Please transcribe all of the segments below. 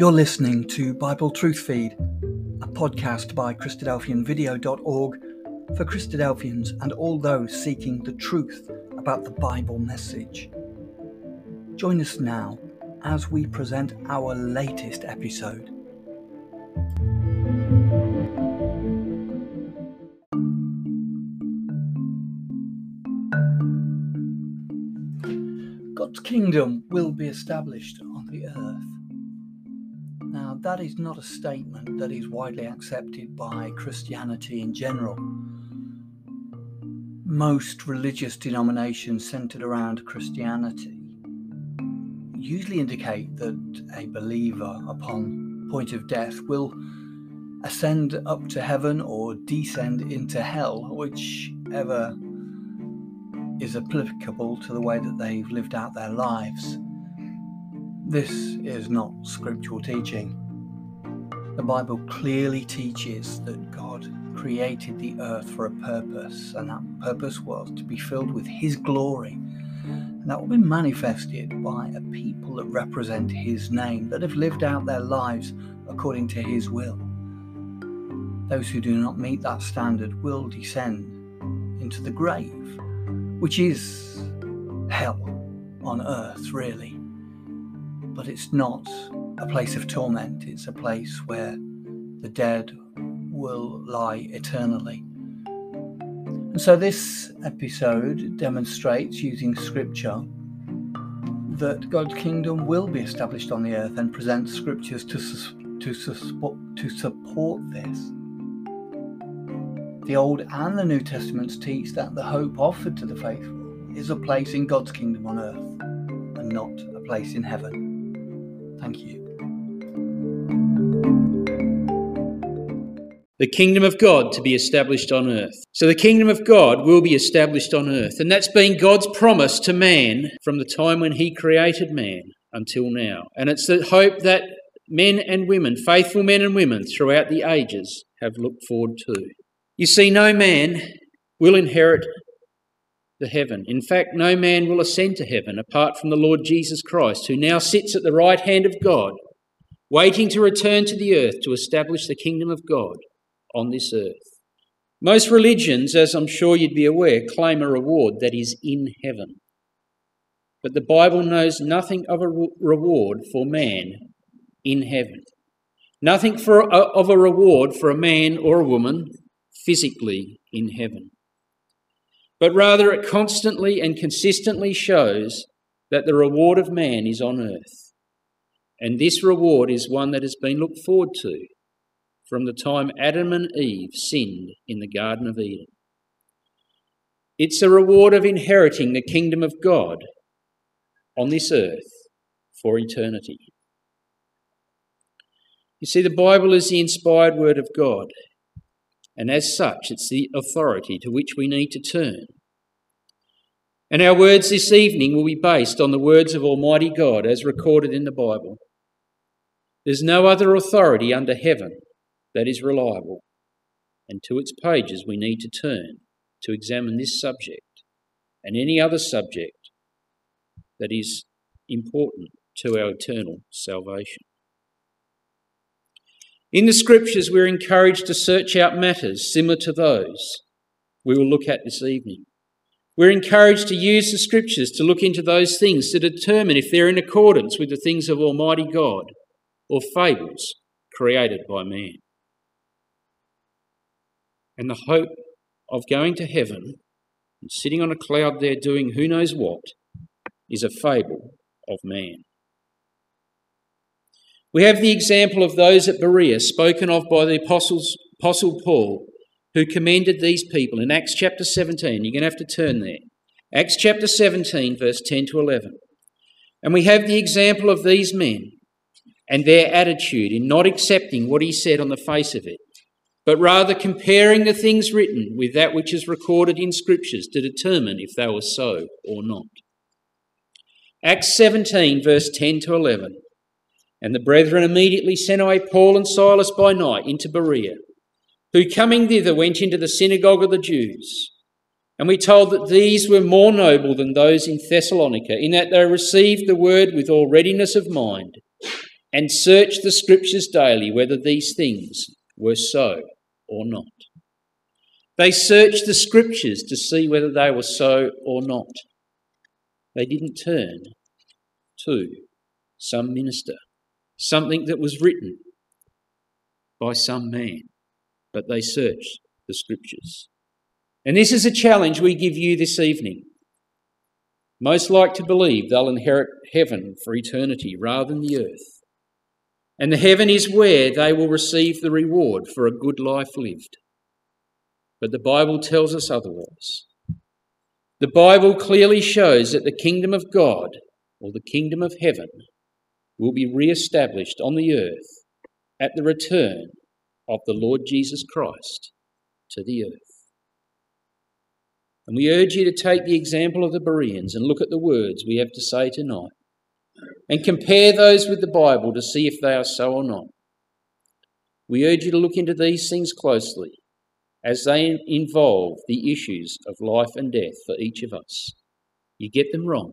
You're listening to Bible Truth Feed, a podcast by Christadelphianvideo.org for Christadelphians and all those seeking the truth about the Bible message. Join us now as we present our latest episode. God's kingdom will be established on the earth that is not a statement that is widely accepted by Christianity in general. Most religious denominations centered around Christianity usually indicate that a believer, upon point of death, will ascend up to heaven or descend into hell, whichever is applicable to the way that they've lived out their lives. This is not scriptural teaching. The Bible clearly teaches that God created the earth for a purpose, and that purpose was to be filled with His glory. And that will be manifested by a people that represent His name, that have lived out their lives according to His will. Those who do not meet that standard will descend into the grave, which is hell on earth, really. But it's not a place of torment. It's a place where the dead will lie eternally. And so this episode demonstrates using scripture that God's kingdom will be established on the earth and presents scriptures to, to, to support this. The Old and the New Testaments teach that the hope offered to the faithful is a place in God's kingdom on earth and not a place in heaven. Thank you. The kingdom of God to be established on earth. So the kingdom of God will be established on earth. And that's been God's promise to man from the time when he created man until now. And it's the hope that men and women, faithful men and women throughout the ages, have looked forward to. You see, no man will inherit the heaven. In fact, no man will ascend to heaven apart from the Lord Jesus Christ, who now sits at the right hand of God, waiting to return to the earth to establish the kingdom of God on this earth. Most religions, as I'm sure you'd be aware, claim a reward that is in heaven. But the Bible knows nothing of a reward for man in heaven. Nothing for a, of a reward for a man or a woman physically in heaven. But rather, it constantly and consistently shows that the reward of man is on earth. And this reward is one that has been looked forward to from the time Adam and Eve sinned in the Garden of Eden. It's a reward of inheriting the kingdom of God on this earth for eternity. You see, the Bible is the inspired word of God, and as such, it's the authority to which we need to turn. And our words this evening will be based on the words of Almighty God as recorded in the Bible. There's no other authority under heaven that is reliable, and to its pages we need to turn to examine this subject and any other subject that is important to our eternal salvation. In the scriptures, we're encouraged to search out matters similar to those we will look at this evening. We're encouraged to use the scriptures to look into those things to determine if they're in accordance with the things of Almighty God or fables created by man and the hope of going to heaven and sitting on a cloud there doing who knows what is a fable of man. We have the example of those at Berea spoken of by the apostles, Apostle Paul, who commended these people in Acts chapter 17. You're going to have to turn there. Acts chapter 17, verse 10 to 11. And we have the example of these men and their attitude in not accepting what he said on the face of it but rather comparing the things written with that which is recorded in Scriptures to determine if they were so or not. Acts 17, verse 10 to 11. And the brethren immediately sent away Paul and Silas by night into Berea, who coming thither went into the synagogue of the Jews. And we told that these were more noble than those in Thessalonica, in that they received the word with all readiness of mind, and searched the scriptures daily whether these things were so or not. They searched the scriptures to see whether they were so or not. They didn't turn to some minister, something that was written by some man, but they searched the scriptures. And this is a challenge we give you this evening. Most like to believe they'll inherit heaven for eternity rather than the earth. And the heaven is where they will receive the reward for a good life lived. But the Bible tells us otherwise. The Bible clearly shows that the kingdom of God, or the kingdom of heaven, will be re established on the earth at the return of the Lord Jesus Christ to the earth. And we urge you to take the example of the Bereans and look at the words we have to say tonight and compare those with the Bible to see if they are so or not. We urge you to look into these things closely as they involve the issues of life and death for each of us. You get them wrong,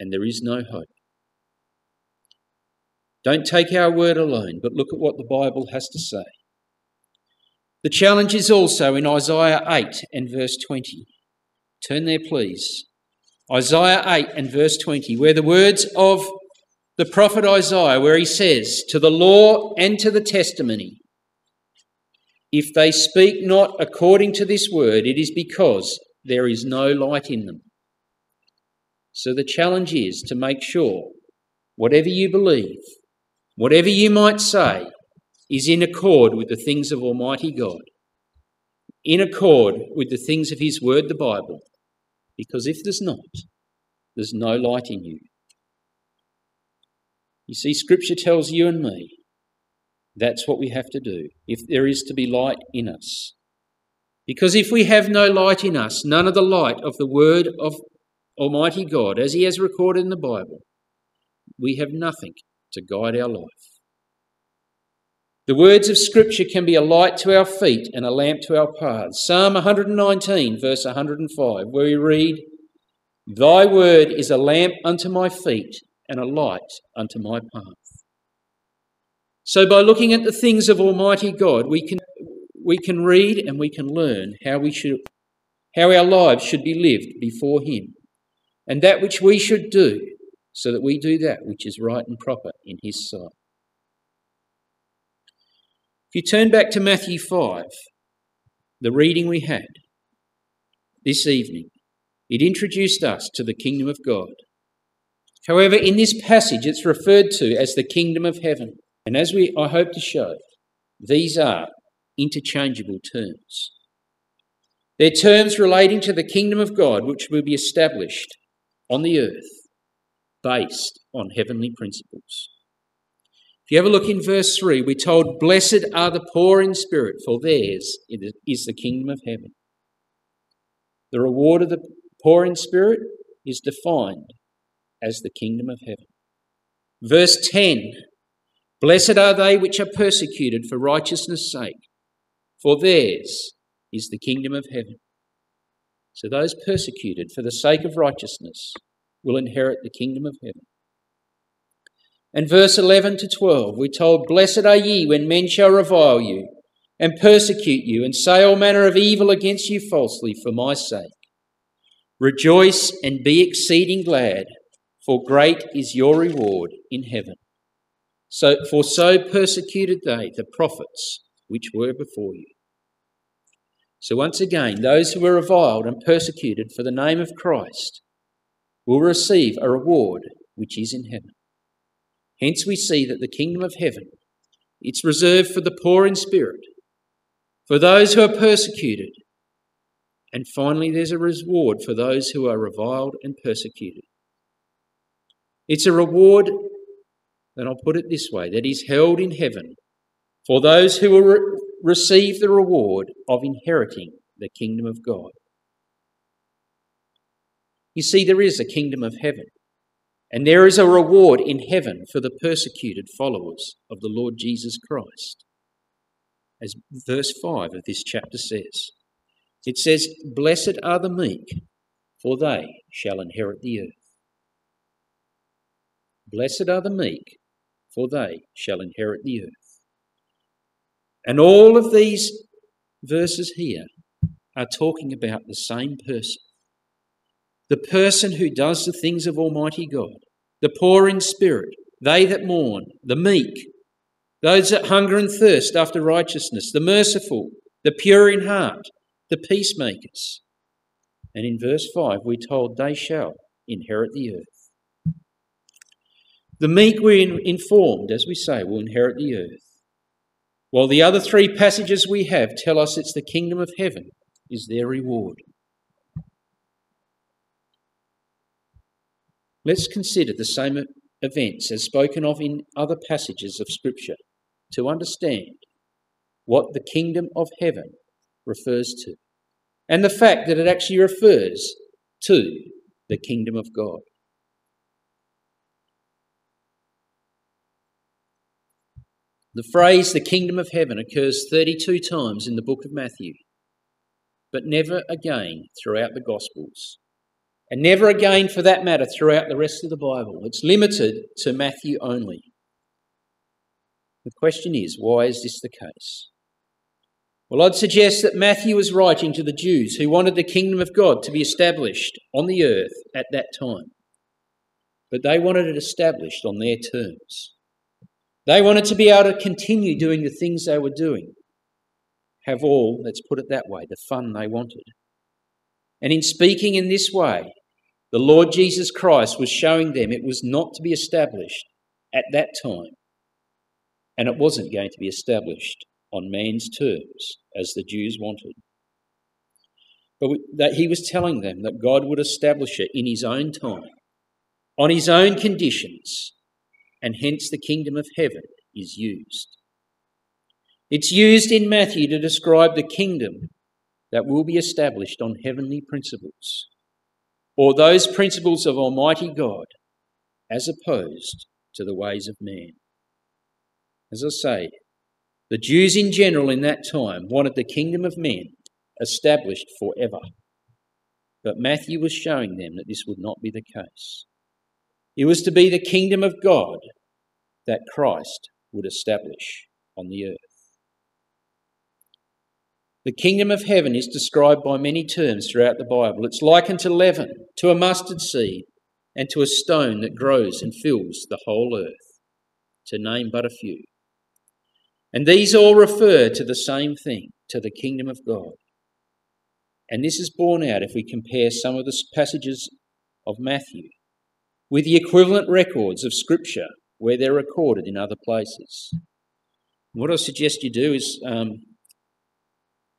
and there is no hope. Don't take our word alone, but look at what the Bible has to say. The challenge is also in Isaiah 8 and verse 20. Turn there, please. Isaiah 8 and verse 20, where the words of the prophet Isaiah, where he says, To the law and to the testimony, if they speak not according to this word, it is because there is no light in them. So the challenge is to make sure whatever you believe, whatever you might say, is in accord with the things of Almighty God, in accord with the things of His Word, the Bible. Because if there's not, there's no light in you. You see, Scripture tells you and me that's what we have to do if there is to be light in us. Because if we have no light in us, none of the light of the Word of Almighty God, as He has recorded in the Bible, we have nothing to guide our life. The words of Scripture can be a light to our feet and a lamp to our paths. Psalm 119, verse 105, where we read, Thy word is a lamp unto my feet and a light unto my path. So, by looking at the things of Almighty God, we can, we can read and we can learn how, we should, how our lives should be lived before Him and that which we should do so that we do that which is right and proper in His sight. You turn back to Matthew 5, the reading we had this evening, it introduced us to the kingdom of God. However, in this passage, it's referred to as the kingdom of heaven. And as we, I hope to show, these are interchangeable terms. They're terms relating to the kingdom of God, which will be established on the earth based on heavenly principles. If you ever look in verse 3, we're told, Blessed are the poor in spirit, for theirs is the kingdom of heaven. The reward of the poor in spirit is defined as the kingdom of heaven. Verse 10 Blessed are they which are persecuted for righteousness' sake, for theirs is the kingdom of heaven. So those persecuted for the sake of righteousness will inherit the kingdom of heaven. And verse 11 to 12, we're told, Blessed are ye when men shall revile you and persecute you and say all manner of evil against you falsely for my sake. Rejoice and be exceeding glad, for great is your reward in heaven. So, for so persecuted they the prophets which were before you. So, once again, those who were reviled and persecuted for the name of Christ will receive a reward which is in heaven. Hence we see that the kingdom of heaven, it's reserved for the poor in spirit, for those who are persecuted, and finally there's a reward for those who are reviled and persecuted. It's a reward, and I'll put it this way, that is held in heaven for those who will re- receive the reward of inheriting the kingdom of God. You see, there is a kingdom of heaven. And there is a reward in heaven for the persecuted followers of the Lord Jesus Christ. As verse 5 of this chapter says, it says, Blessed are the meek, for they shall inherit the earth. Blessed are the meek, for they shall inherit the earth. And all of these verses here are talking about the same person. The person who does the things of Almighty God, the poor in spirit, they that mourn, the meek, those that hunger and thirst after righteousness, the merciful, the pure in heart, the peacemakers. And in verse 5, we're told they shall inherit the earth. The meek, we're informed, as we say, will inherit the earth. While the other three passages we have tell us it's the kingdom of heaven is their reward. Let's consider the same events as spoken of in other passages of Scripture to understand what the kingdom of heaven refers to and the fact that it actually refers to the kingdom of God. The phrase the kingdom of heaven occurs 32 times in the book of Matthew, but never again throughout the Gospels, and never again, for that matter, throughout the rest of the Bible. It's limited to Matthew only. The question is, why is this the case? Well, I'd suggest that Matthew was writing to the Jews who wanted the kingdom of God to be established on the earth at that time. But they wanted it established on their terms. They wanted to be able to continue doing the things they were doing, have all, let's put it that way, the fun they wanted. And in speaking in this way, the Lord Jesus Christ was showing them it was not to be established at that time, and it wasn't going to be established on man's terms as the Jews wanted. But that he was telling them that God would establish it in his own time, on his own conditions, and hence the kingdom of heaven is used. It's used in Matthew to describe the kingdom that will be established on heavenly principles, or those principles of Almighty God, as opposed to the ways of man. As I say, the Jews in general in that time wanted the kingdom of men established forever. But Matthew was showing them that this would not be the case. It was to be the kingdom of God that Christ would establish on the earth. The kingdom of heaven is described by many terms throughout the Bible. It's likened to leaven, to a mustard seed, and to a stone that grows and fills the whole earth, to name but a few. And these all refer to the same thing, to the kingdom of God. And this is borne out if we compare some of the passages of Matthew with the equivalent records of Scripture where they're recorded in other places. What I suggest you do is um,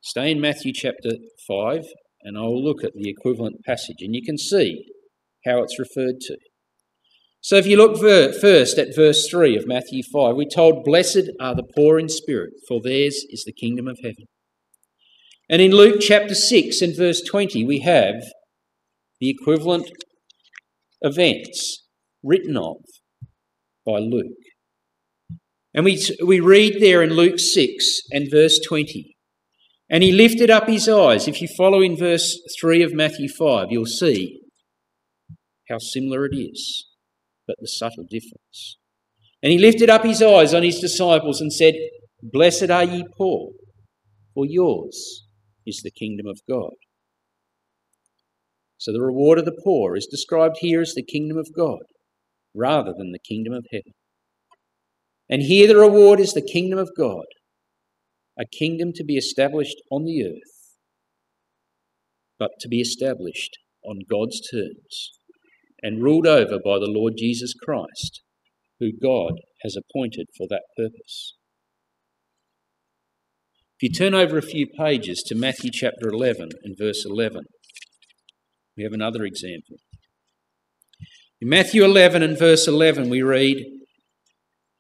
stay in Matthew chapter 5 and I will look at the equivalent passage and you can see how it's referred to. So if you look ver- first at verse 3 of Matthew 5, we're told, Blessed are the poor in spirit, for theirs is the kingdom of heaven. And in Luke chapter 6 and verse 20, we have the equivalent events written of by Luke. And we, we read there in Luke 6 and verse 20. And he lifted up his eyes. If you follow in verse 3 of Matthew 5, you'll see how similar it is but the subtle difference. And he lifted up his eyes on his disciples and said, Blessed are ye poor, for yours is the kingdom of God. So the reward of the poor is described here as the kingdom of God rather than the kingdom of heaven. And here the reward is the kingdom of God, a kingdom to be established on the earth, but to be established on God's terms and ruled over by the Lord Jesus Christ, who God has appointed for that purpose. If you turn over a few pages to Matthew chapter 11 and verse 11, we have another example. In Matthew 11 and verse 11, we read,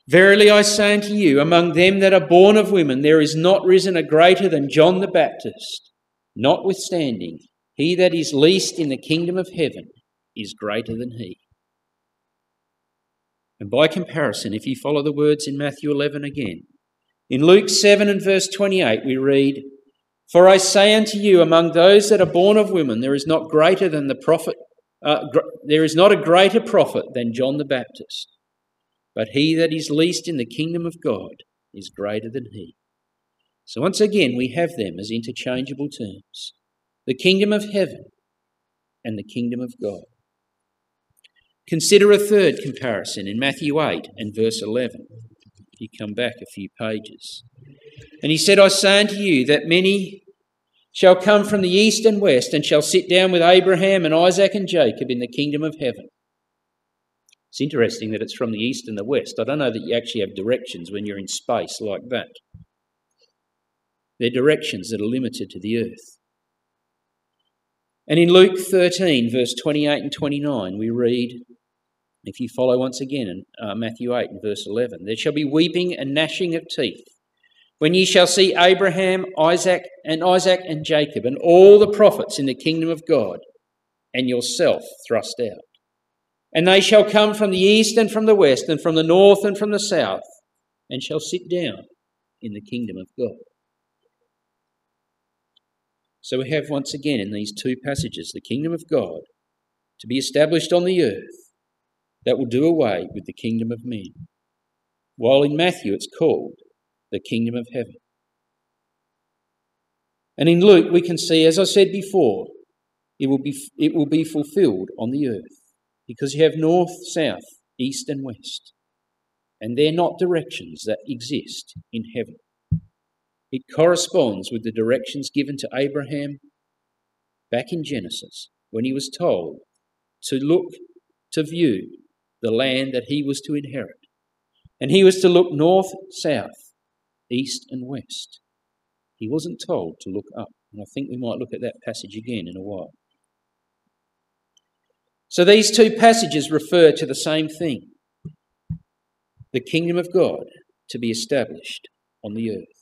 Verily I say unto you, among them that are born of women, there is not risen a greater than John the Baptist. Notwithstanding, he that is least in the kingdom of heaven is greater than he. And by comparison, if you follow the words in Matthew 11 again, in Luke 7 and verse 28, we read, For I say unto you, among those that are born of women, there is not greater than the prophet, uh, gr- there is not a greater prophet than John the Baptist. But he that is least in the kingdom of God is greater than he. So once again, we have them as interchangeable terms the kingdom of heaven and the kingdom of God. Consider a third comparison in Matthew 8 and verse 11. If You come back a few pages. And he said, I say unto you that many shall come from the east and west and shall sit down with Abraham and Isaac and Jacob in the kingdom of heaven. It's interesting that it's from the east and the west. I don't know that you actually have directions when you're in space like that. They're directions that are limited to the earth. And in Luke 13, verse 28 and 29, we read, if you follow once again in uh, Matthew 8 and verse 11, there shall be weeping and gnashing of teeth when ye shall see Abraham, Isaac, and Isaac and Jacob, and all the prophets in the kingdom of God, and yourself thrust out. And they shall come from the east and from the west, and from the north and from the south, and shall sit down in the kingdom of God. So we have once again in these two passages the kingdom of God to be established on the earth that will do away with the kingdom of men. While in Matthew it's called the kingdom of heaven. And in Luke, we can see, as I said before, it will be, it will be fulfilled on the earth because you have north, south, east, and west. And they're not directions that exist in heaven. It corresponds with the directions given to Abraham back in Genesis when he was told to look, to view the land that he was to inherit. And he was to look north, south, east and west. He wasn't told to look up. And I think we might look at that passage again in a while. So these two passages refer to the same thing the kingdom of God to be established on the earth.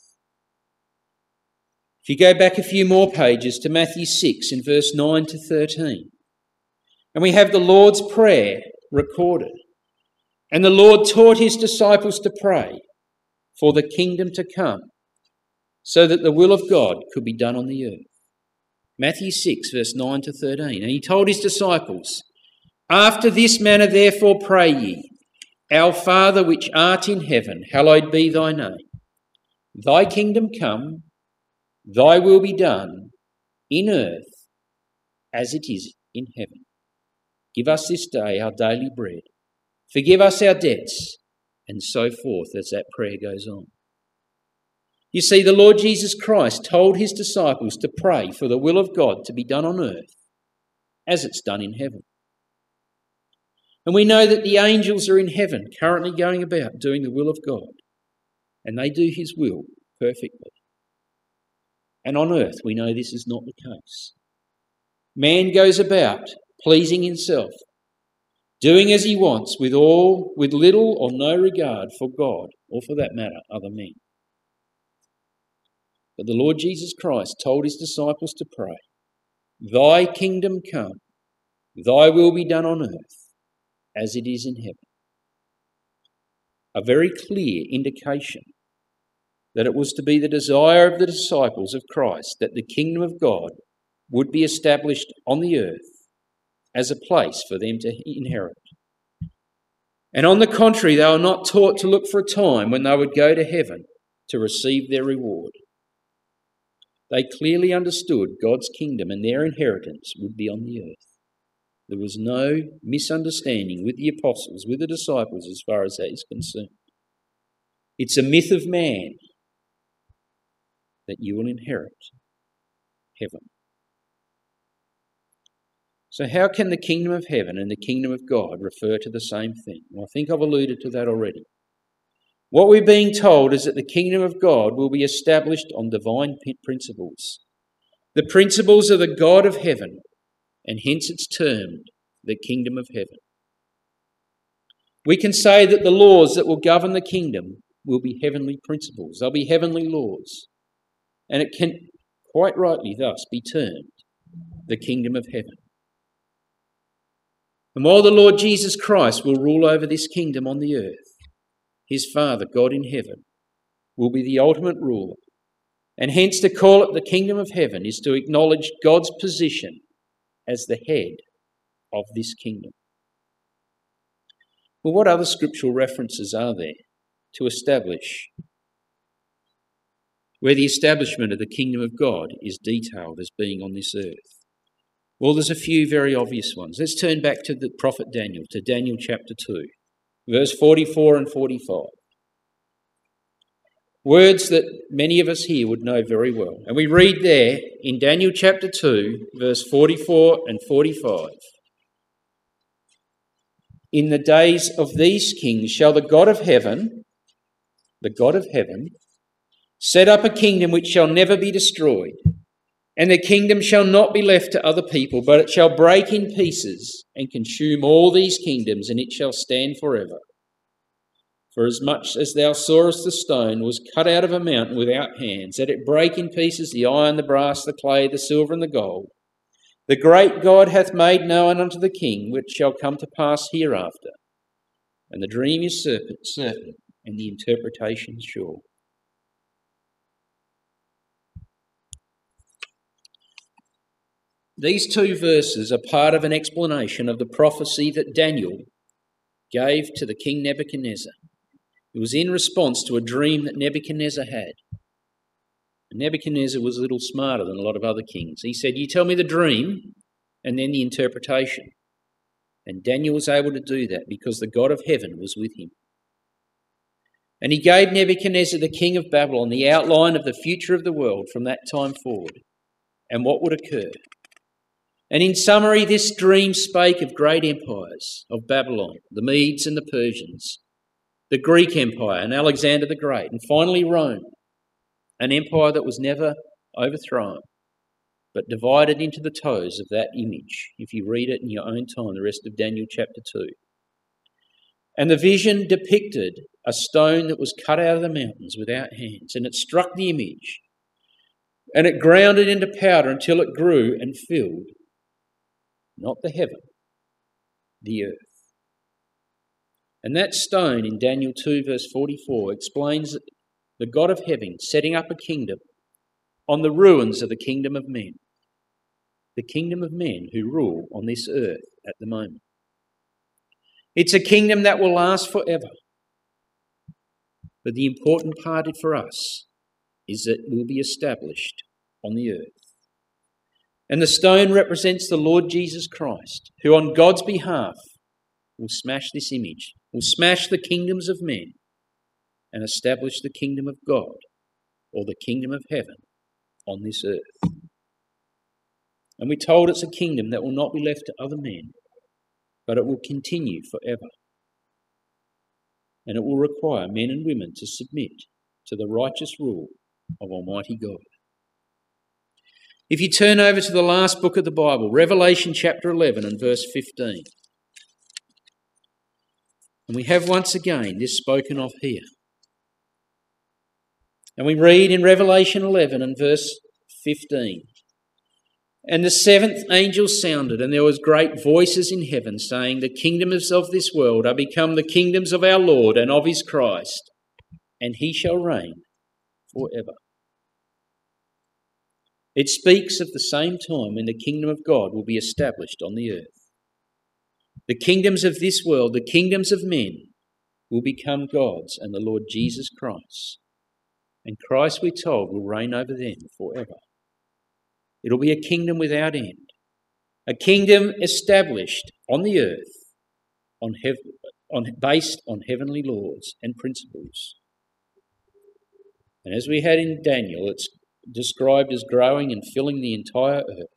If you go back a few more pages to Matthew 6 in verse 9 to 13, and we have the Lord's Prayer recorded. And the Lord taught his disciples to pray for the kingdom to come, so that the will of God could be done on the earth. Matthew 6, verse 9 to 13. And he told his disciples, After this manner therefore pray ye, Our Father which art in heaven, hallowed be thy name. Thy kingdom come, thy will be done, in earth as it is in heaven. Give us this day our daily bread. Forgive us our debts and so forth as that prayer goes on. You see, the Lord Jesus Christ told his disciples to pray for the will of God to be done on earth as it's done in heaven. And we know that the angels are in heaven currently going about doing the will of God, and they do his will perfectly. And on earth, we know this is not the case. Man goes about pleasing himself doing as he wants with all with little or no regard for God or for that matter other men. But the Lord Jesus Christ told his disciples to pray, Thy kingdom come, thy will be done on earth as it is in heaven. A very clear indication that it was to be the desire of the disciples of Christ that the kingdom of God would be established on the earth as a place for them to inherit. And on the contrary, they were not taught to look for a time when they would go to heaven to receive their reward. They clearly understood God's kingdom and their inheritance would be on the earth. There was no misunderstanding with the apostles, with the disciples, as far as that is concerned. It's a myth of man that you will inherit heaven. So, how can the kingdom of heaven and the kingdom of God refer to the same thing? Well, I think I've alluded to that already. What we're being told is that the kingdom of God will be established on divine principles, the principles of the God of heaven, and hence it's termed the kingdom of heaven. We can say that the laws that will govern the kingdom will be heavenly principles, they'll be heavenly laws. And it can quite rightly thus be termed the kingdom of heaven. And while the Lord Jesus Christ will rule over this kingdom on the earth, his Father, God in heaven, will be the ultimate ruler. And hence, to call it the kingdom of heaven is to acknowledge God's position as the head of this kingdom. Well, what other scriptural references are there to establish where the establishment of the kingdom of God is detailed as being on this earth? Well, there's a few very obvious ones. Let's turn back to the prophet Daniel, to Daniel chapter 2, verse 44 and 45. Words that many of us here would know very well. And we read there in Daniel chapter 2, verse 44 and 45. In the days of these kings shall the God of heaven, the God of heaven, set up a kingdom which shall never be destroyed and the kingdom shall not be left to other people, but it shall break in pieces and consume all these kingdoms, and it shall stand forever. For as much as thou sawest the stone was cut out of a mountain without hands, that it break in pieces the iron, the brass, the clay, the silver, and the gold, the great God hath made known unto the king which shall come to pass hereafter. And the dream is certain, and the interpretation sure. These two verses are part of an explanation of the prophecy that Daniel gave to the king Nebuchadnezzar. It was in response to a dream that Nebuchadnezzar had. Nebuchadnezzar was a little smarter than a lot of other kings. He said, You tell me the dream and then the interpretation. And Daniel was able to do that because the God of heaven was with him. And he gave Nebuchadnezzar, the king of Babylon, the outline of the future of the world from that time forward and what would occur. And in summary, this dream spake of great empires of Babylon, the Medes and the Persians, the Greek Empire, and Alexander the Great, and finally Rome, an empire that was never overthrown, but divided into the toes of that image, if you read it in your own time, the rest of Daniel chapter 2. And the vision depicted a stone that was cut out of the mountains without hands, and it struck the image, and it ground it into powder until it grew and filled not the heaven, the earth. And that stone in Daniel 2, verse 44, explains the God of heaven setting up a kingdom on the ruins of the kingdom of men, the kingdom of men who rule on this earth at the moment. It's a kingdom that will last forever. But the important part for us is that it will be established on the earth. And the stone represents the Lord Jesus Christ, who on God's behalf will smash this image, will smash the kingdoms of men and establish the kingdom of God or the kingdom of heaven on this earth. And we're told it's a kingdom that will not be left to other men, but it will continue forever. And it will require men and women to submit to the righteous rule of Almighty God. If you turn over to the last book of the Bible, Revelation chapter 11 and verse 15. And we have once again this spoken of here. And we read in Revelation 11 and verse 15. And the seventh angel sounded, and there was great voices in heaven saying, The kingdoms of this world are become the kingdoms of our Lord and of his Christ, and he shall reign forever. It speaks of the same time when the kingdom of God will be established on the earth. The kingdoms of this world, the kingdoms of men, will become God's and the Lord Jesus Christ. And Christ, we're told, will reign over them forever. It'll be a kingdom without end, a kingdom established on the earth, on hev- on, based on heavenly laws and principles. And as we had in Daniel, it's described as growing and filling the entire earth.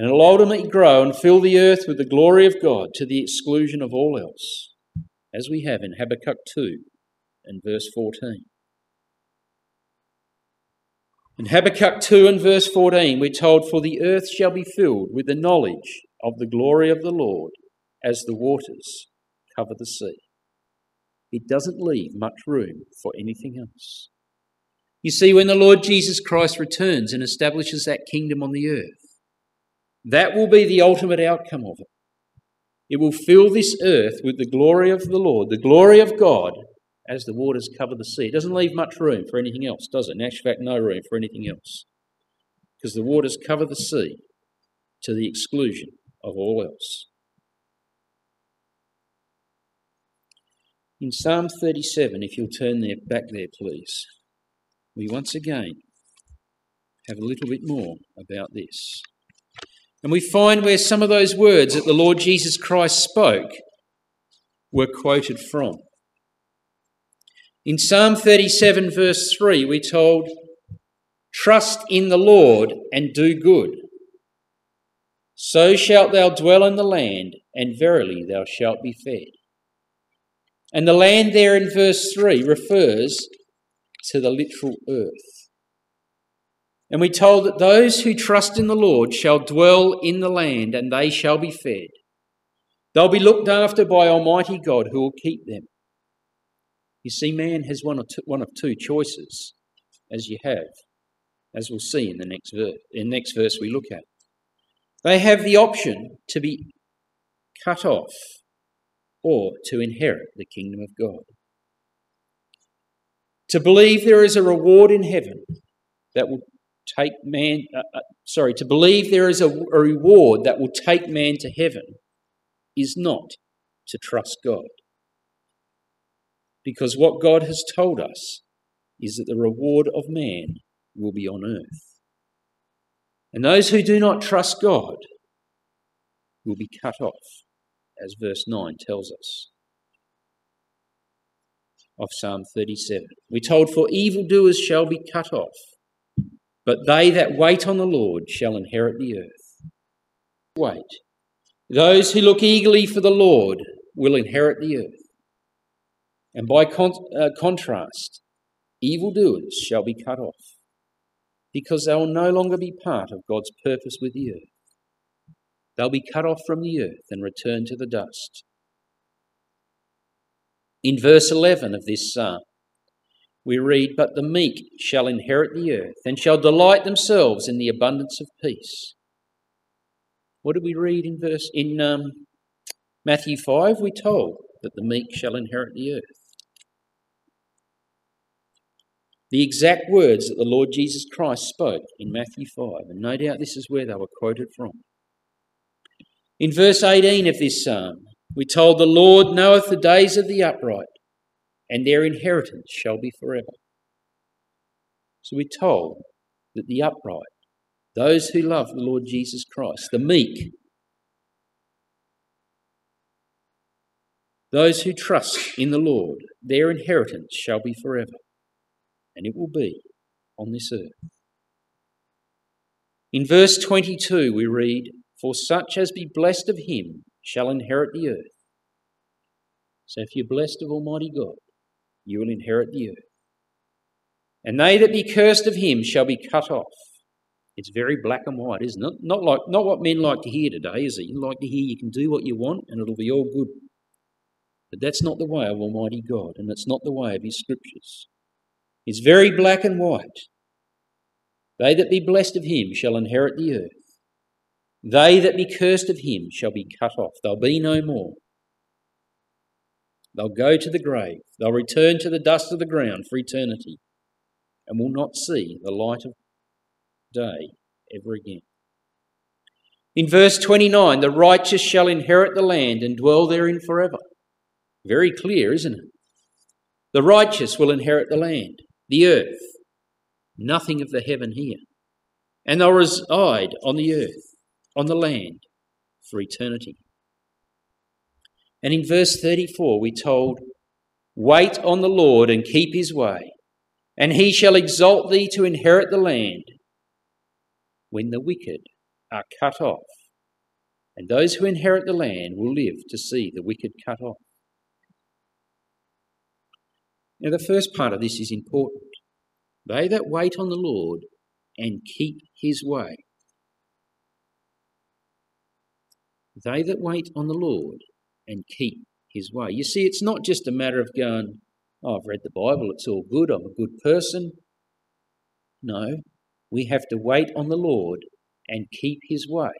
And it'll ultimately grow and fill the earth with the glory of God to the exclusion of all else, as we have in Habakkuk 2 and verse 14. In Habakkuk 2 and verse 14, we're told, For the earth shall be filled with the knowledge of the glory of the Lord as the waters cover the sea. It doesn't leave much room for anything else. You see, when the Lord Jesus Christ returns and establishes that kingdom on the earth, that will be the ultimate outcome of it. It will fill this earth with the glory of the Lord, the glory of God, as the waters cover the sea. It doesn't leave much room for anything else, does it? In actual fact, no room for anything else. Because the waters cover the sea to the exclusion of all else. In Psalm 37, if you'll turn there back there, please, we once again have a little bit more about this. And we find where some of those words that the Lord Jesus Christ spoke were quoted from. In Psalm 37, verse 3, we're told, Trust in the Lord and do good. So shalt thou dwell in the land, and verily thou shalt be fed. And the land there in verse 3 refers to the literal earth. And we're told that those who trust in the Lord shall dwell in the land, and they shall be fed. They'll be looked after by Almighty God who will keep them. You see, man has one, two, one of two choices, as you have, as we'll see in the next verse, in the next verse we look at. They have the option to be cut off or to inherit the kingdom of God. To believe there is a reward in heaven that will take man, uh, uh, sorry, to believe there is a, a reward that will take man to heaven is not to trust God. Because what God has told us is that the reward of man will be on earth. And those who do not trust God will be cut off, as verse 9 tells us of Psalm 37. We're told, For evildoers shall be cut off, but they that wait on the Lord shall inherit the earth. Wait. Those who look eagerly for the Lord will inherit the earth. And by con- uh, contrast, evildoers shall be cut off, because they will no longer be part of God's purpose with the earth. They'll be cut off from the earth and return to the dust. In verse 11 of this psalm, we read, But the meek shall inherit the earth and shall delight themselves in the abundance of peace. What did we read in verse in um, Matthew 5? We're told that the meek shall inherit the earth. The exact words that the Lord Jesus Christ spoke in Matthew 5, and no doubt this is where they were quoted from. In verse 18 of this psalm, we told the Lord knoweth the days of the upright, and their inheritance shall be forever. So we're told that the upright, those who love the Lord Jesus Christ, the meek, those who trust in the Lord, their inheritance shall be forever, and it will be on this earth. In verse 22, we read, For such as be blessed of him shall inherit the earth. So if you're blessed of Almighty God, you will inherit the earth. And they that be cursed of him shall be cut off. It's very black and white, isn't it? Not like not what men like to hear today, is it? You like to hear you can do what you want and it'll be all good. But that's not the way of Almighty God, and it's not the way of His Scriptures. It's very black and white. They that be blessed of Him shall inherit the earth. They that be cursed of Him shall be cut off. They'll be no more. They'll go to the grave. They'll return to the dust of the ground for eternity and will not see the light of day ever again. In verse 29, the righteous shall inherit the land and dwell therein forever. Very clear, isn't it? The righteous will inherit the land, the earth, nothing of the heaven here. And they'll reside on the earth, on the land, for eternity. And in verse 34, we're told, Wait on the Lord and keep his way, and he shall exalt thee to inherit the land when the wicked are cut off. And those who inherit the land will live to see the wicked cut off. Now, the first part of this is important. They that wait on the Lord and keep his way. They that wait on the Lord and keep his way. You see, it's not just a matter of going, oh, I've read the Bible, it's all good, I'm a good person. No, we have to wait on the Lord and keep his way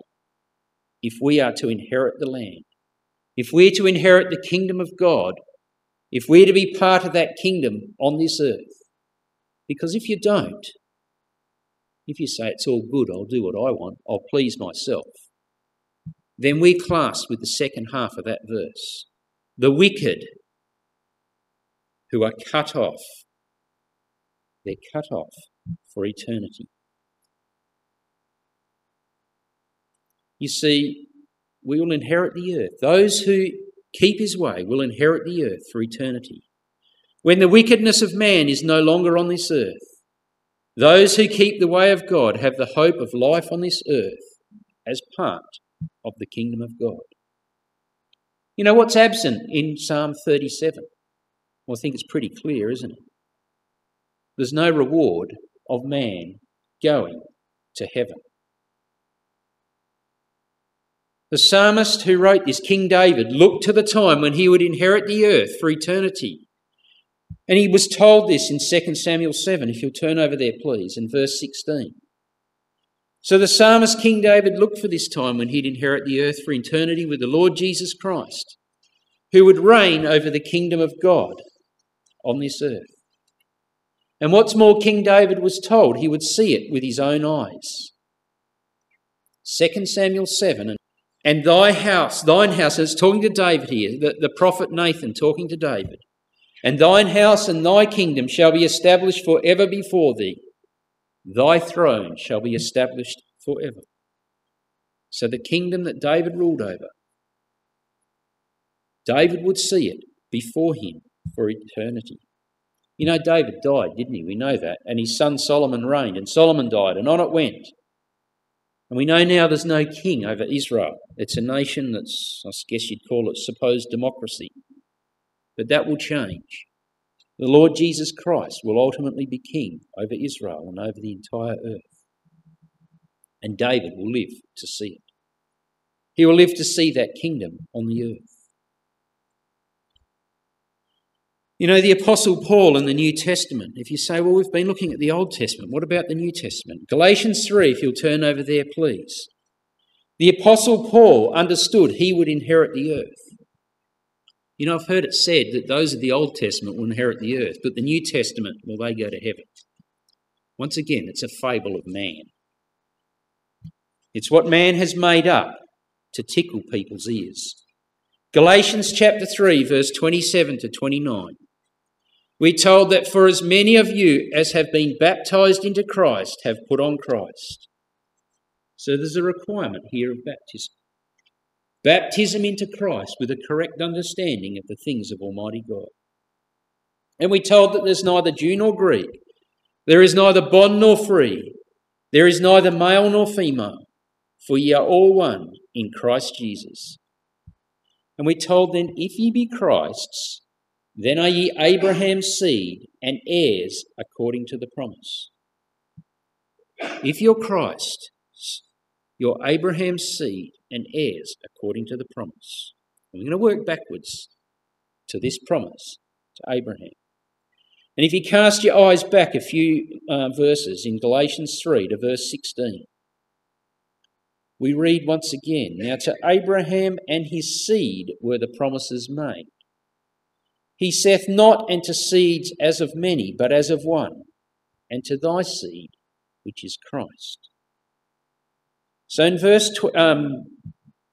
if we are to inherit the land. If we're to inherit the kingdom of God, if we're to be part of that kingdom on this earth. Because if you don't, if you say it's all good, I'll do what I want, I'll please myself, then we're classed with the second half of that verse. The wicked who are cut off. They're cut off for eternity. You see, we will inherit the earth. Those who keep his way will inherit the earth for eternity. When the wickedness of man is no longer on this earth, those who keep the way of God have the hope of life on this earth as part of the kingdom of God. You know what's absent in Psalm 37? Well, I think it's pretty clear, isn't it? There's no reward of man going to heaven. The psalmist who wrote this, King David, looked to the time when he would inherit the earth for eternity. And he was told this in 2 Samuel 7, if you'll turn over there, please, in verse 16. So the psalmist King David looked for this time when he'd inherit the earth for eternity with the Lord Jesus Christ, who would reign over the kingdom of God on this earth. And what's more, King David was told he would see it with his own eyes. 2 Samuel 7 and thy house, thine house, it's talking to David here, the, the prophet Nathan talking to David. And thine house and thy kingdom shall be established for ever before thee. Thy throne shall be established for ever. So the kingdom that David ruled over, David would see it before him for eternity. You know, David died, didn't he? We know that. And his son Solomon reigned, and Solomon died, and on it went. And we know now there's no king over Israel. It's a nation that's, I guess you'd call it, supposed democracy. But that will change. The Lord Jesus Christ will ultimately be king over Israel and over the entire earth. And David will live to see it. He will live to see that kingdom on the earth. You know, the Apostle Paul in the New Testament, if you say, well, we've been looking at the Old Testament, what about the New Testament? Galatians 3, if you'll turn over there, please. The Apostle Paul understood he would inherit the earth. You know, I've heard it said that those of the Old Testament will inherit the earth, but the New Testament, will they go to heaven? Once again, it's a fable of man. It's what man has made up to tickle people's ears. Galatians chapter 3, verse 27 to 29. We're told that for as many of you as have been baptized into Christ have put on Christ. So there's a requirement here of baptism. Baptism into Christ with a correct understanding of the things of Almighty God. And we're told that there's neither Jew nor Greek, there is neither bond nor free, there is neither male nor female, for ye are all one in Christ Jesus. And we're told then, if ye be Christ's, then are ye Abraham's seed and heirs according to the promise. If you're Christ, you're Abraham's seed and heirs according to the promise. And we're going to work backwards to this promise to Abraham. And if you cast your eyes back a few uh, verses in Galatians 3 to verse 16, we read once again Now to Abraham and his seed were the promises made. He saith not unto seeds as of many, but as of one, and to thy seed, which is Christ. So in verse, tw- um,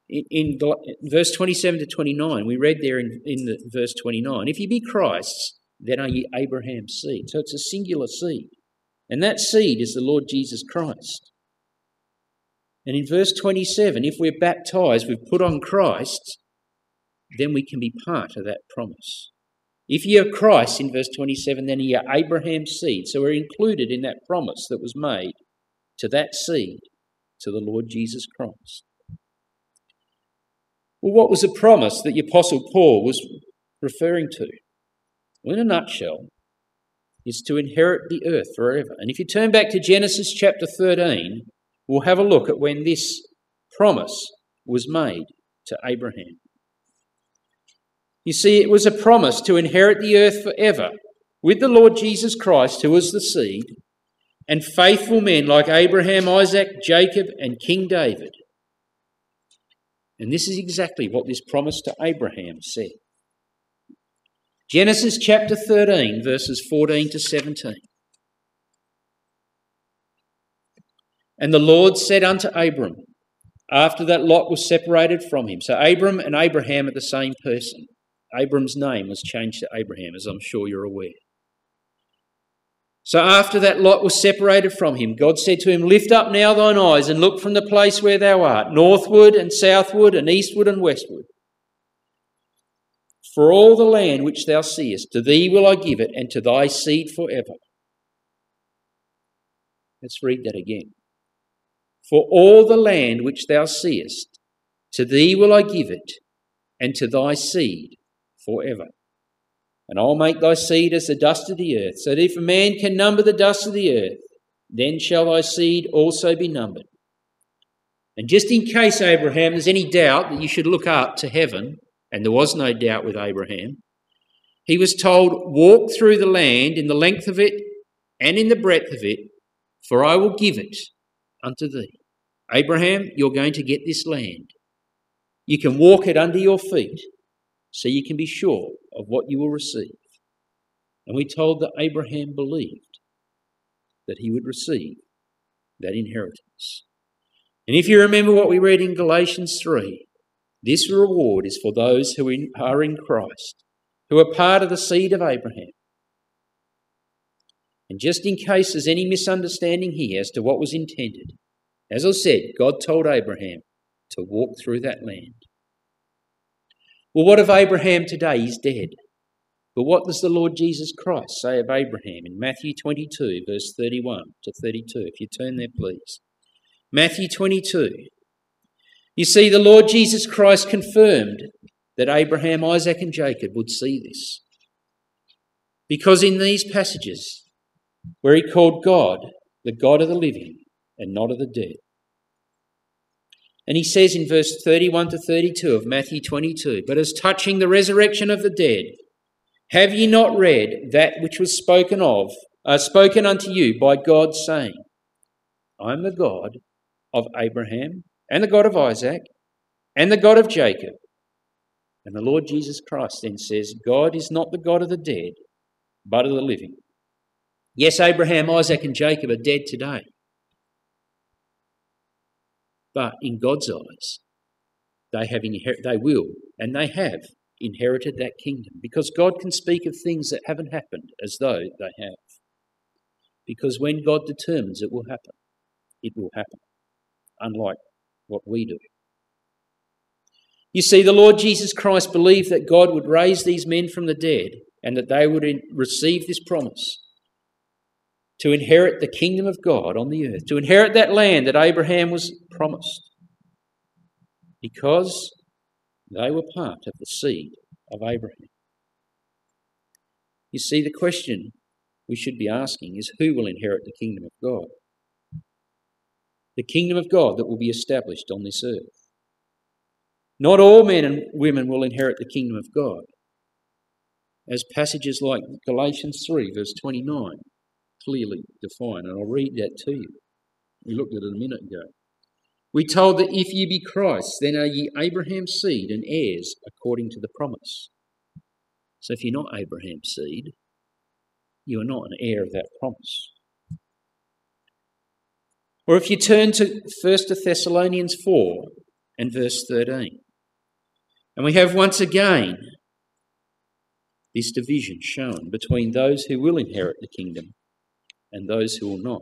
in, in, verse 27 to 29, we read there in, in the, verse 29, if you be Christ's, then are ye Abraham's seed. So it's a singular seed. And that seed is the Lord Jesus Christ. And in verse 27, if we're baptized, we've put on Christ, then we can be part of that promise. If ye are Christ, in verse 27, then ye are Abraham's seed. So we're included in that promise that was made to that seed, to the Lord Jesus Christ. Well, what was the promise that the Apostle Paul was referring to? Well, in a nutshell, is to inherit the earth forever. And if you turn back to Genesis chapter 13, we'll have a look at when this promise was made to Abraham. You see, it was a promise to inherit the earth forever with the Lord Jesus Christ, who was the seed, and faithful men like Abraham, Isaac, Jacob, and King David. And this is exactly what this promise to Abraham said. Genesis chapter 13, verses 14 to 17. And the Lord said unto Abram, after that Lot was separated from him. So Abram and Abraham are the same person. Abram's name was changed to Abraham, as I'm sure you're aware. So after that Lot was separated from him, God said to him, Lift up now thine eyes and look from the place where thou art, northward and southward and eastward and westward. For all the land which thou seest, to thee will I give it, and to thy seed forever. Let's read that again. For all the land which thou seest, to thee will I give it, and to thy seed forever. And I'll make thy seed as the dust of the earth, so that if a man can number the dust of the earth, then shall thy seed also be numbered. And just in case, Abraham, there's any doubt that you should look up to heaven, and there was no doubt with Abraham, he was told, Walk through the land in the length of it and in the breadth of it, for I will give it unto thee. Abraham, you're going to get this land. You can walk it under your feet so you can be sure of what you will receive. And we told that Abraham believed that he would receive that inheritance. And if you remember what we read in Galatians 3, this reward is for those who are in Christ, who are part of the seed of Abraham. And just in case there's any misunderstanding here as to what was intended, as I said, God told Abraham to walk through that land. Well, what of Abraham today? He's dead. But what does the Lord Jesus Christ say of Abraham in Matthew 22, verse 31 to 32? If you turn there, please. Matthew 22. You see, the Lord Jesus Christ confirmed that Abraham, Isaac, and Jacob would see this. Because in these passages, where he called God the God of the living and not of the dead, and he says in verse 31 to 32 of Matthew 22, But as touching the resurrection of the dead, have ye not read that which was spoken of, uh, spoken unto you by God, saying, I am the God of Abraham, and the God of Isaac, and the God of Jacob. And the Lord Jesus Christ then says, God is not the God of the dead, but of the living. Yes, Abraham, Isaac, and Jacob are dead today. But in God's eyes, they, have inher- they will and they have inherited that kingdom because God can speak of things that haven't happened as though they have. Because when God determines it will happen, it will happen, unlike what we do. You see, the Lord Jesus Christ believed that God would raise these men from the dead and that they would receive this promise to inherit the kingdom of God on the earth, to inherit that land that Abraham was promised, because they were part of the seed of Abraham. You see, the question we should be asking is who will inherit the kingdom of God? The kingdom of God that will be established on this earth. Not all men and women will inherit the kingdom of God. As passages like Galatians 3, verse 29 clearly defined, and I'll read that to you. We looked at it a minute ago. We told that if ye be Christ, then are ye Abraham's seed and heirs according to the promise. So if you're not Abraham's seed, you are not an heir of that promise. Or if you turn to 1 Thessalonians 4 and verse 13, and we have once again this division shown between those who will inherit the kingdom and those who will not.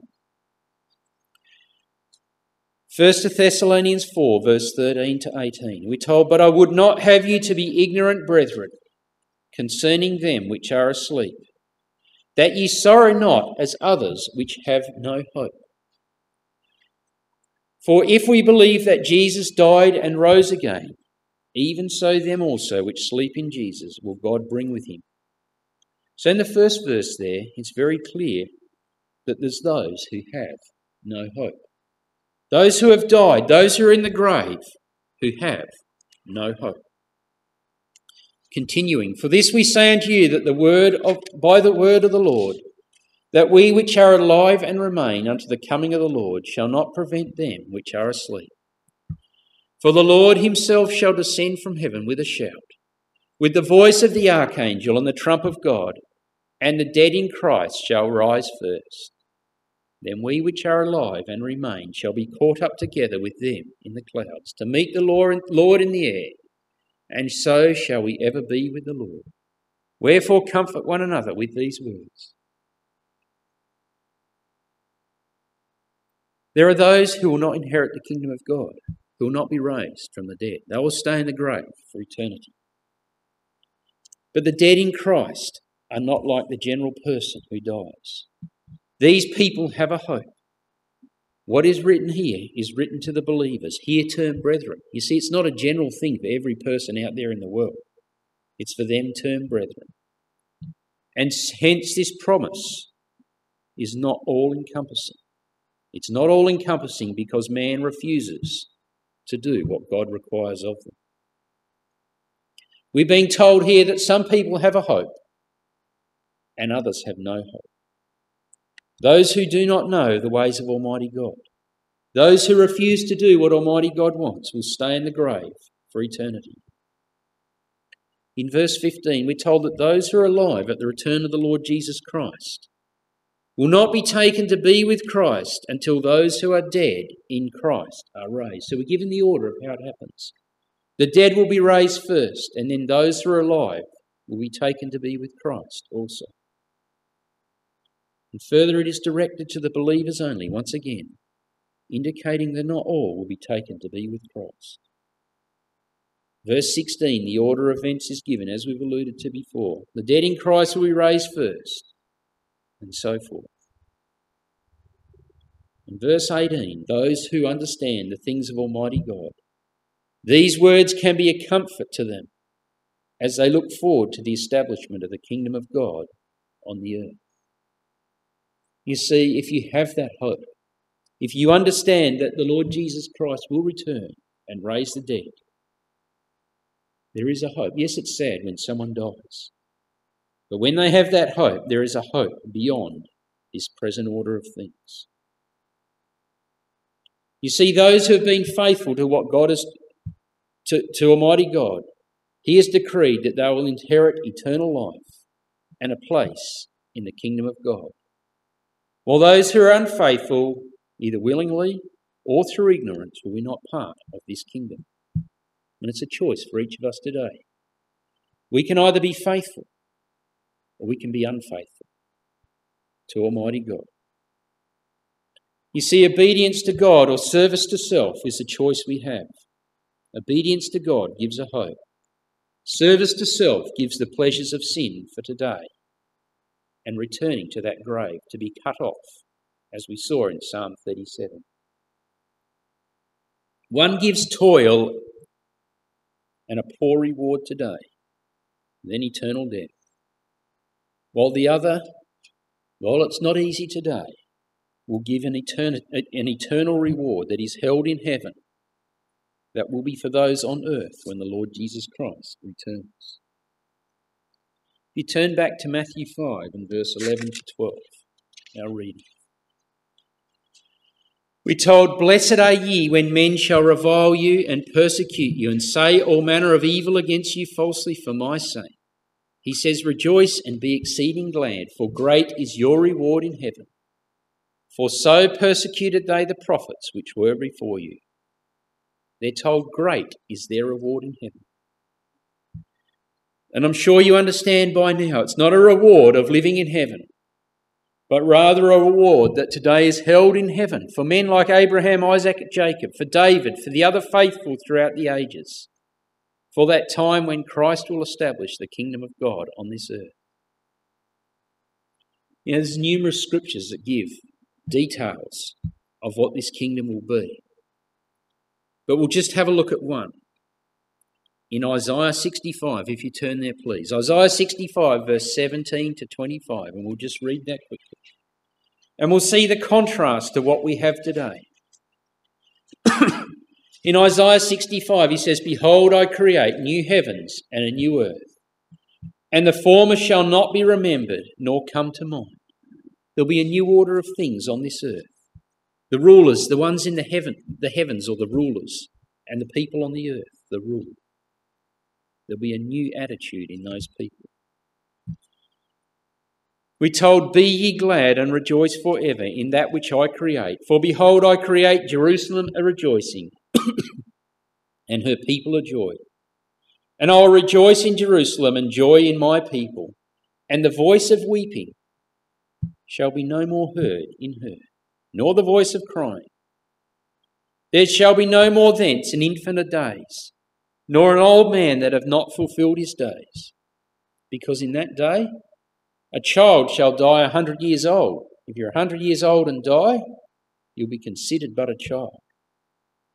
1 Thessalonians 4, verse 13 to 18. We're told, But I would not have you to be ignorant, brethren, concerning them which are asleep, that ye sorrow not as others which have no hope. For if we believe that Jesus died and rose again, even so them also which sleep in Jesus will God bring with him. So in the first verse there, it's very clear that there's those who have no hope. Those who have died, those who are in the grave, who have no hope. Continuing, for this we say unto you that the word of by the word of the Lord, that we which are alive and remain unto the coming of the Lord shall not prevent them which are asleep. For the Lord himself shall descend from heaven with a shout, with the voice of the archangel and the trump of God, and the dead in Christ shall rise first. Then we which are alive and remain shall be caught up together with them in the clouds to meet the Lord in the air, and so shall we ever be with the Lord. Wherefore, comfort one another with these words. There are those who will not inherit the kingdom of God, who will not be raised from the dead. They will stay in the grave for eternity. But the dead in Christ are not like the general person who dies. These people have a hope. What is written here is written to the believers, here termed brethren. You see, it's not a general thing for every person out there in the world, it's for them termed brethren. And hence, this promise is not all encompassing. It's not all encompassing because man refuses to do what God requires of them. We're being told here that some people have a hope and others have no hope. Those who do not know the ways of Almighty God, those who refuse to do what Almighty God wants, will stay in the grave for eternity. In verse 15, we're told that those who are alive at the return of the Lord Jesus Christ will not be taken to be with Christ until those who are dead in Christ are raised. So we're given the order of how it happens. The dead will be raised first, and then those who are alive will be taken to be with Christ also. And further, it is directed to the believers only, once again, indicating that not all will be taken to be with Christ. Verse 16, the order of events is given, as we've alluded to before. The dead in Christ will be raised first, and so forth. In verse 18, those who understand the things of Almighty God, these words can be a comfort to them as they look forward to the establishment of the kingdom of God on the earth. You see, if you have that hope, if you understand that the Lord Jesus Christ will return and raise the dead, there is a hope. Yes, it's sad when someone dies. But when they have that hope, there is a hope beyond this present order of things. You see, those who have been faithful to what God has, to, to Almighty God, He has decreed that they will inherit eternal life and a place in the kingdom of God. While those who are unfaithful, either willingly or through ignorance, will be not part of this kingdom. And it's a choice for each of us today. We can either be faithful or we can be unfaithful to Almighty God. You see, obedience to God or service to self is the choice we have. Obedience to God gives a hope. Service to self gives the pleasures of sin for today and returning to that grave to be cut off, as we saw in Psalm 37. One gives toil and a poor reward today, then eternal death, while the other, while it's not easy today, will give an, etern- an eternal reward that is held in heaven that will be for those on earth when the Lord Jesus Christ returns. If you turn back to Matthew 5 and verse 11 to 12, our reading. We're told, Blessed are ye when men shall revile you and persecute you and say all manner of evil against you falsely for my sake. He says, Rejoice and be exceeding glad, for great is your reward in heaven. For so persecuted they the prophets which were before you. They're told, Great is their reward in heaven. And I'm sure you understand by now it's not a reward of living in heaven, but rather a reward that today is held in heaven for men like Abraham, Isaac, Jacob, for David, for the other faithful throughout the ages, for that time when Christ will establish the kingdom of God on this earth. You know, there's numerous scriptures that give details of what this kingdom will be. But we'll just have a look at one in Isaiah 65, if you turn there, please. Isaiah 65, verse 17 to 25, and we'll just read that quickly. And we'll see the contrast to what we have today. in Isaiah 65, he says, Behold, I create new heavens and a new earth, and the former shall not be remembered nor come to mind. There'll be a new order of things on this earth. The rulers, the ones in the heaven, the heavens, or the rulers, and the people on the earth, the rule. There'll be a new attitude in those people. We told, Be ye glad and rejoice for ever in that which I create. For behold, I create Jerusalem a rejoicing, and her people a joy. And I will rejoice in Jerusalem and joy in my people, and the voice of weeping shall be no more heard in her, nor the voice of crying. There shall be no more thence in infinite days, nor an old man that have not fulfilled his days. Because in that day a child shall die a hundred years old. If you're a hundred years old and die, you'll be considered but a child.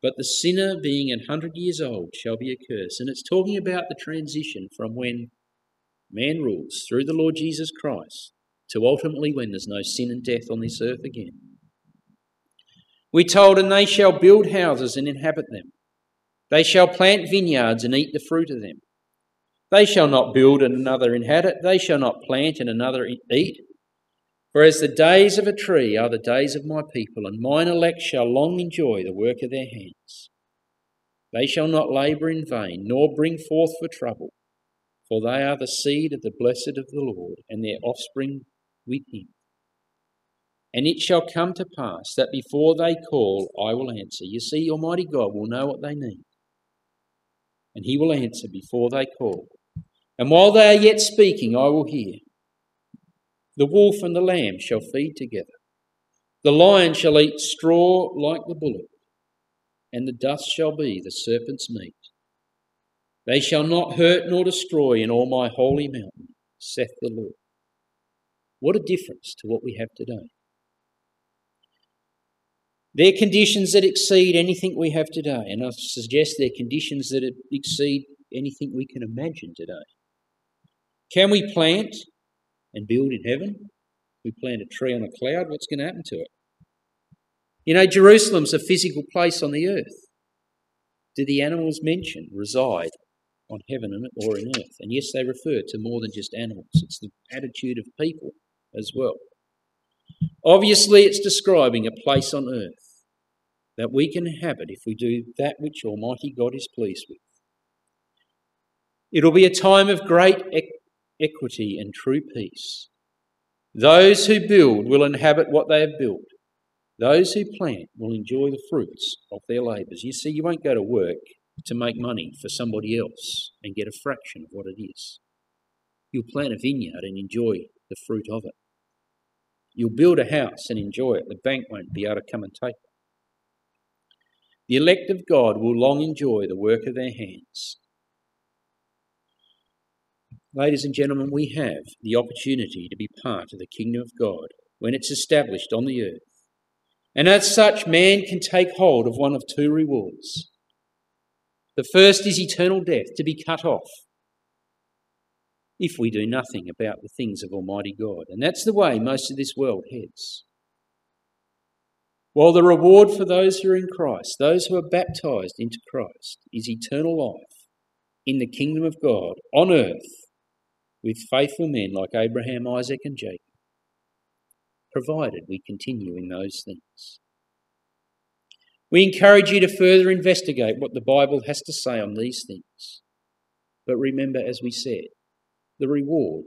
But the sinner, being an hundred years old, shall be accursed. And it's talking about the transition from when man rules through the Lord Jesus Christ to ultimately when there's no sin and death on this earth again. We're told, and they shall build houses and inhabit them. They shall plant vineyards and eat the fruit of them. They shall not build and another inhabit. They shall not plant and another eat. For as the days of a tree are the days of my people, and mine elect shall long enjoy the work of their hands. They shall not labour in vain, nor bring forth for trouble, for they are the seed of the blessed of the Lord, and their offspring with him. And it shall come to pass that before they call, I will answer. You see, Almighty God will know what they need, and He will answer before they call. And while they are yet speaking, I will hear. The wolf and the lamb shall feed together. The lion shall eat straw like the bullock, and the dust shall be the serpent's meat. They shall not hurt nor destroy in all my holy mountain, saith the Lord. What a difference to what we have today. They're conditions that exceed anything we have today, and I suggest they're conditions that exceed anything we can imagine today. Can we plant and build in heaven. We plant a tree on a cloud, what's going to happen to it? You know, Jerusalem's a physical place on the earth. Do the animals mentioned reside on heaven or in earth? And yes, they refer to more than just animals, it's the attitude of people as well. Obviously, it's describing a place on earth that we can inhabit if we do that which Almighty God is pleased with. It'll be a time of great equity, and true peace. Those who build will inhabit what they have built. Those who plant will enjoy the fruits of their labours. You see, you won't go to work to make money for somebody else and get a fraction of what it is. You'll plant a vineyard and enjoy the fruit of it. You'll build a house and enjoy it. The bank won't be able to come and take it. The elect of God will long enjoy the work of their hands. Ladies and gentlemen, we have the opportunity to be part of the kingdom of God when it's established on the earth. And as such, man can take hold of one of two rewards. The first is eternal death, to be cut off if we do nothing about the things of Almighty God. And that's the way most of this world heads. While the reward for those who are in Christ, those who are baptized into Christ, is eternal life in the kingdom of God on earth with faithful men like Abraham, Isaac, and Jacob, provided we continue in those things. We encourage you to further investigate what the Bible has to say on these things. But remember, as we said, the reward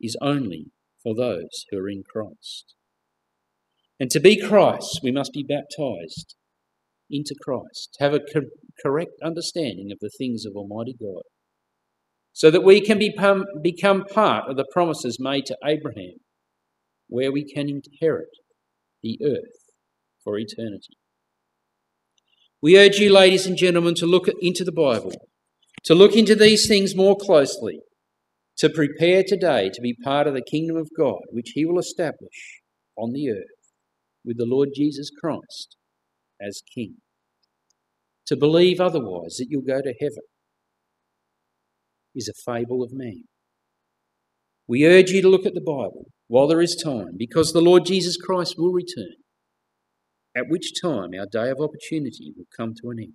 is only for those who are in Christ. And to be Christ, we must be baptized into Christ, have a co- correct understanding of the things of Almighty God so that we can become, become part of the promises made to Abraham, where we can inherit the earth for eternity. We urge you, ladies and gentlemen, to look into the Bible, to look into these things more closely, to prepare today to be part of the kingdom of God, which He will establish on the earth with the Lord Jesus Christ as King. To believe otherwise, that you'll go to heaven is a fable of man. We urge you to look at the Bible while there is time, because the Lord Jesus Christ will return, at which time our day of opportunity will come to an end.